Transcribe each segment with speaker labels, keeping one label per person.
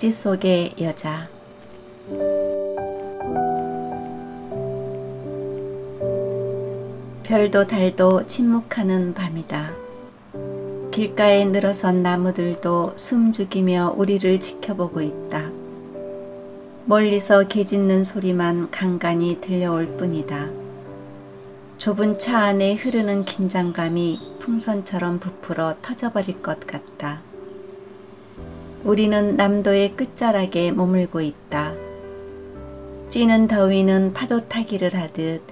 Speaker 1: 벽지 속의 여자 별도 달도 침묵하는 밤이다. 길가에 늘어선 나무들도 숨죽이며 우리를 지켜보고 있다. 멀리서 개 짖는 소리만 간간히 들려올 뿐이다. 좁은 차 안에 흐르는 긴장감이 풍선처럼 부풀어 터져버릴 것 같다. 우리는 남도의 끝자락에 머물고 있다. 찌는 더위는 파도 타기를 하듯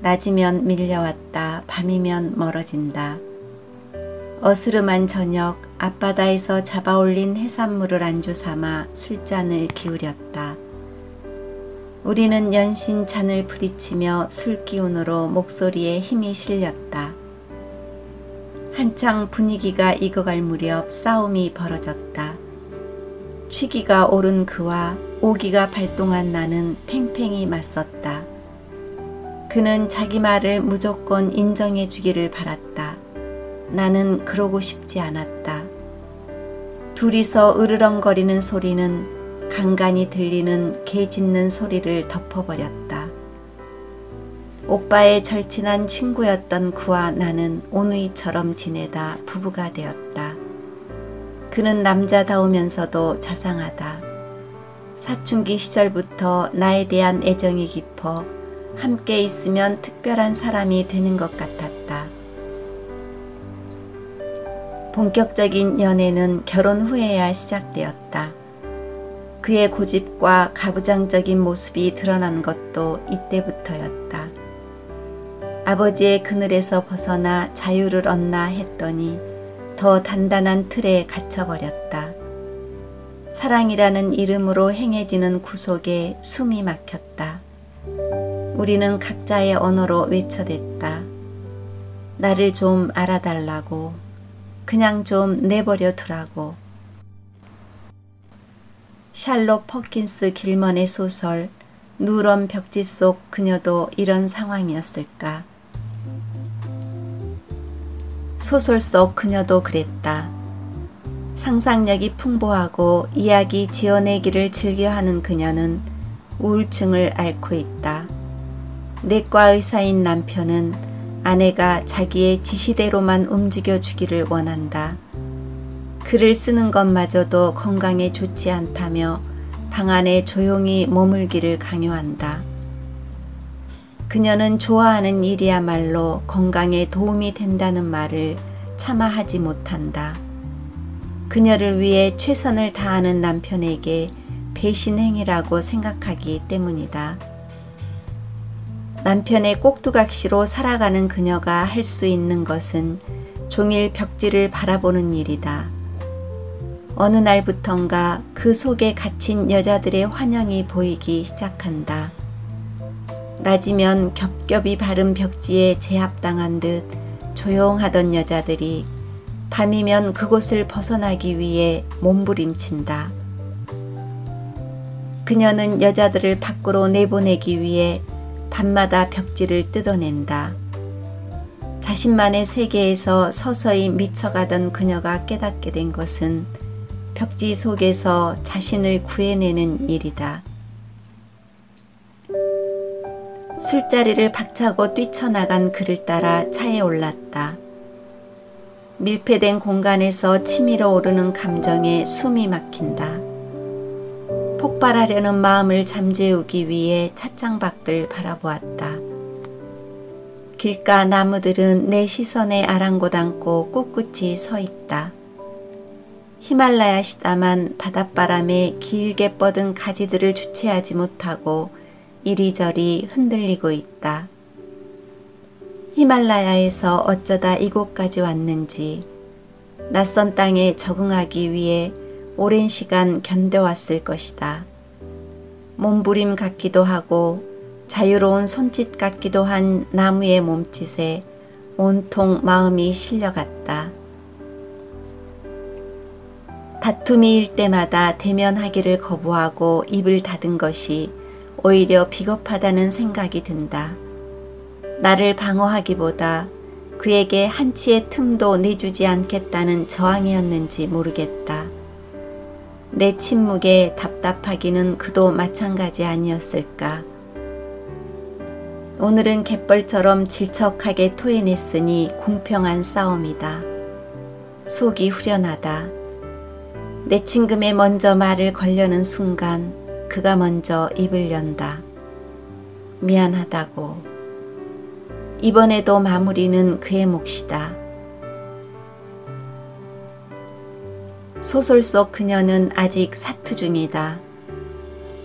Speaker 1: 낮이면 밀려왔다 밤이면 멀어진다. 어스름한 저녁 앞바다에서 잡아올린 해산물을 안주 삼아 술잔을 기울였다. 우리는 연신 잔을 부딪히며 술 기운으로 목소리에 힘이 실렸다. 한창 분위기가 익어갈 무렵 싸움이 벌어졌다. 취기가 오른 그와 오기가 발동한 나는 팽팽히 맞섰다. 그는 자기 말을 무조건 인정해 주기를 바랐다. 나는 그러고 싶지 않았다. 둘이서 으르렁거리는 소리는 간간히 들리는 개 짖는 소리를 덮어버렸다. 오빠의 절친한 친구였던 그와 나는 오누이처럼 지내다 부부가 되었다. 그는 남자다우면서도 자상하다. 사춘기 시절부터 나에 대한 애정이 깊어 함께 있으면 특별한 사람이 되는 것 같았다. 본격적인 연애는 결혼 후에야 시작되었다. 그의 고집과 가부장적인 모습이 드러난 것도 이때부터였다. 아버지의 그늘에서 벗어나 자유를 얻나 했더니 더 단단한 틀에 갇혀버렸다. 사랑이라는 이름으로 행해지는 구속에 숨이 막혔다. 우리는 각자의 언어로 외쳐댔다. 나를 좀 알아달라고, 그냥 좀 내버려 두라고. 샬롯 퍼킨스 길먼의 소설 누런 벽지 속 그녀도 이런 상황이었을까? 소설 속 그녀도 그랬다. 상상력이 풍부하고 이야기 지어내기를 즐겨하는 그녀는 우울증을 앓고 있다. 내과 의사인 남편은 아내가 자기의 지시대로만 움직여 주기를 원한다. 글을 쓰는 것마저도 건강에 좋지 않다며 방 안에 조용히 머물기를 강요한다. 그녀는 좋아하는 일이야말로 건강에 도움이 된다는 말을 차마 하지 못한다. 그녀를 위해 최선을 다하는 남편에게 배신행위라고 생각하기 때문이다. 남편의 꼭두각시로 살아가는 그녀가 할 수 있는 것은 종일 벽지를 바라보는 일이다. 어느 날부턴가 그 속에 갇힌 여자들의 환영이 보이기 시작한다. 낮이면 겹겹이 바른 벽지에 제압당한 듯 조용하던 여자들이 밤이면 그곳을 벗어나기 위해 몸부림친다. 그녀는 여자들을 밖으로 내보내기 위해 밤마다 벽지를 뜯어낸다. 자신만의 세계에서 서서히 미쳐가던 그녀가 깨닫게 된 것은 벽지 속에서 자신을 구해내는 일이다. 술자리를 박차고 뛰쳐나간 그를 따라 차에 올랐다. 밀폐된 공간에서 치밀어 오르는 감정에 숨이 막힌다. 폭발하려는 마음을 잠재우기 위해 찻장 밖을 바라보았다. 길가 나무들은 내 시선에 아랑곳 않고 꿋꿋이 서 있다. 히말라야 시다만 바닷바람에 길게 뻗은 가지들을 주체하지 못하고 이리저리 흔들리고 있다. 히말라야에서 어쩌다 이곳까지 왔는지 낯선 땅에 적응하기 위해 오랜 시간 견뎌왔을 것이다. 몸부림 같기도 하고 자유로운 손짓 같기도 한 나무의 몸짓에 온통 마음이 실려갔다. 다툼이 일 때마다 대면하기를 거부하고 입을 닫은 것이 오히려 비겁하다는 생각이 든다. 나를 방어하기보다 그에게 한치의 틈도 내주지 않겠다는 저항이었는지 모르겠다. 내 침묵에 답답하기는 그도 마찬가지 아니었을까. 오늘은 갯벌처럼 질척하게 토해냈으니 공평한 싸움이다. 속이 후련하다. 내 친금에 먼저 말을 걸려는 순간 그가 먼저 입을 연다. 미안하다고. 이번에도 마무리는 그의 몫이다. 소설 속 그녀는 아직 사투 중이다.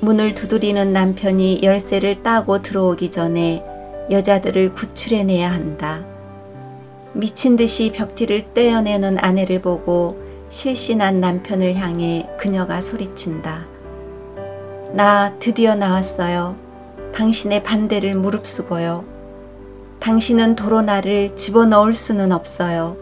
Speaker 1: 문을 두드리는 남편이 열쇠를 따고 들어오기 전에 여자들을 구출해내야 한다. 미친 듯이 벽지를 떼어내는 아내를 보고 실신한 남편을 향해 그녀가 소리친다. 나 드디어 나왔어요. 당신의 반대를 무릅쓰고요. 당신은 도로 나를 집어넣을 수는 없어요.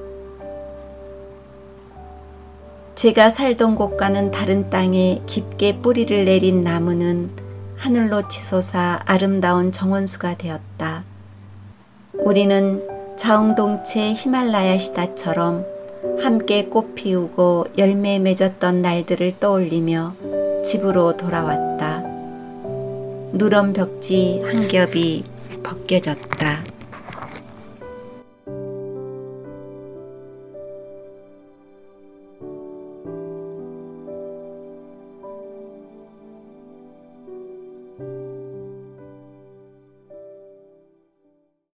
Speaker 1: 제가 살던 곳과는 다른 땅에 깊게 뿌리를 내린 나무는 하늘로 치솟아 아름다운 정원수가 되었다. 우리는 자웅동체 히말라야 시다처럼 함께 꽃 피우고 열매 맺었던 날들을 떠올리며 집으로 돌아왔다. 누런 벽지 한 겹이 벗겨졌다.